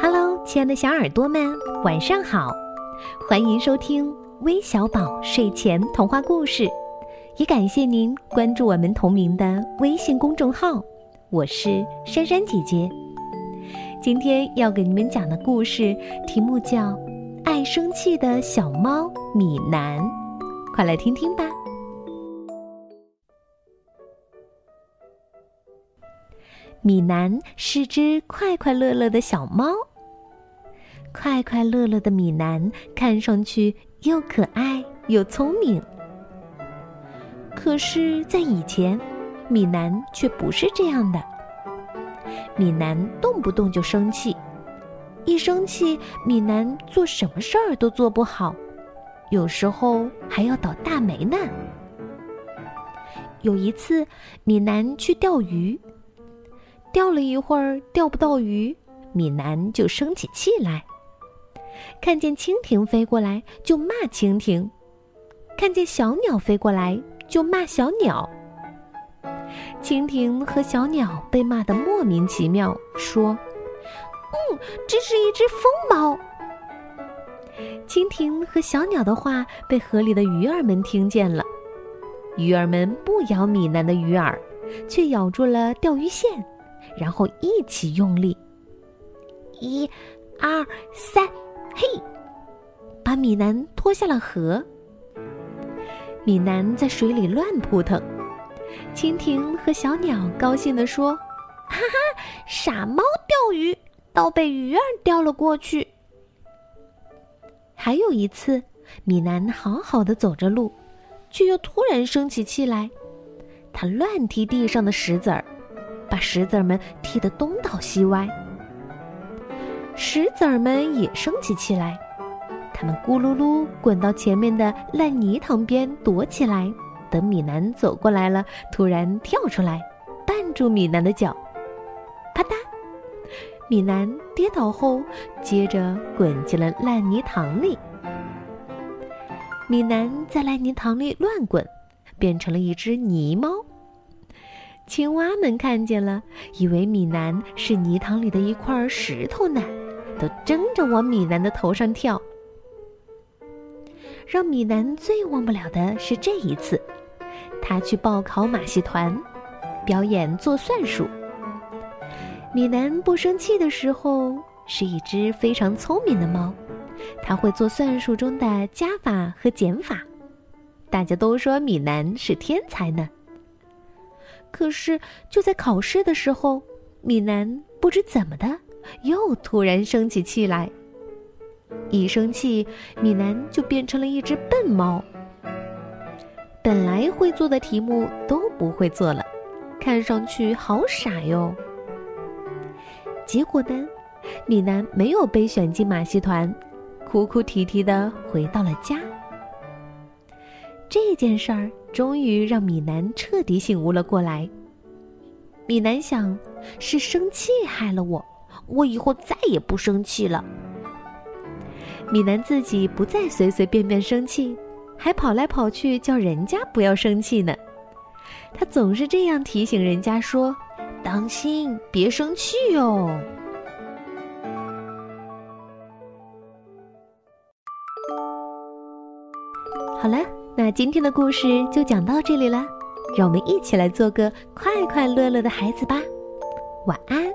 Hello，亲爱的小耳朵们，晚上好！欢迎收听微小宝睡前童话故事，也感谢您关注我们同名的微信公众号。我是珊珊姐姐。今天要给你们讲的故事题目叫《爱生气的小猫米南》，快来听听吧。米南是只快快乐乐的小猫。快快乐乐的米南看上去又可爱又聪明。可是，在以前，米南却不是这样的。米南动不动就生气，一生气，米南做什么事儿都做不好，有时候还要倒大霉呢。有一次，米南去钓鱼。钓了一会儿，钓不到鱼，米南就生起气来。看见蜻蜓飞过来，就骂蜻蜓；看见小鸟飞过来，就骂小鸟。蜻蜓和小鸟被骂得莫名其妙，说：“嗯，这是一只疯猫。”蜻蜓和小鸟的话被河里的鱼儿们听见了，鱼儿们不咬米南的鱼饵，却咬住了钓鱼线。然后一起用力，一、二、三，嘿，把米南拖下了河。米南在水里乱扑腾，蜻蜓和小鸟高兴地说：“哈哈，傻猫钓鱼，倒被鱼儿钓了过去。”还有一次，米南好好的走着路，却又突然生起气来，他乱踢地上的石子儿。把石子儿们踢得东倒西歪，石子儿们也生起气来，他们咕噜噜滚到前面的烂泥塘边躲起来。等米南走过来了，突然跳出来，绊住米南的脚，啪嗒，米南跌倒后，接着滚进了烂泥塘里。米南在烂泥塘里乱滚，变成了一只泥猫。青蛙们看见了，以为米南是泥塘里的一块石头呢，都争着往米南的头上跳。让米南最忘不了的是这一次，他去报考马戏团，表演做算术。米南不生气的时候是一只非常聪明的猫，它会做算术中的加法和减法，大家都说米南是天才呢。可是，就在考试的时候，米南不知怎么的，又突然生起气来。一生气，米南就变成了一只笨猫。本来会做的题目都不会做了，看上去好傻哟。结果呢，米南没有被选进马戏团，哭哭啼啼的回到了家。这件事儿。终于让米南彻底醒悟了过来。米南想，是生气害了我，我以后再也不生气了。米南自己不再随随便便生气，还跑来跑去叫人家不要生气呢。他总是这样提醒人家说：“当心，别生气哟。”好了。那今天的故事就讲到这里了，让我们一起来做个快快乐乐的孩子吧，晚安。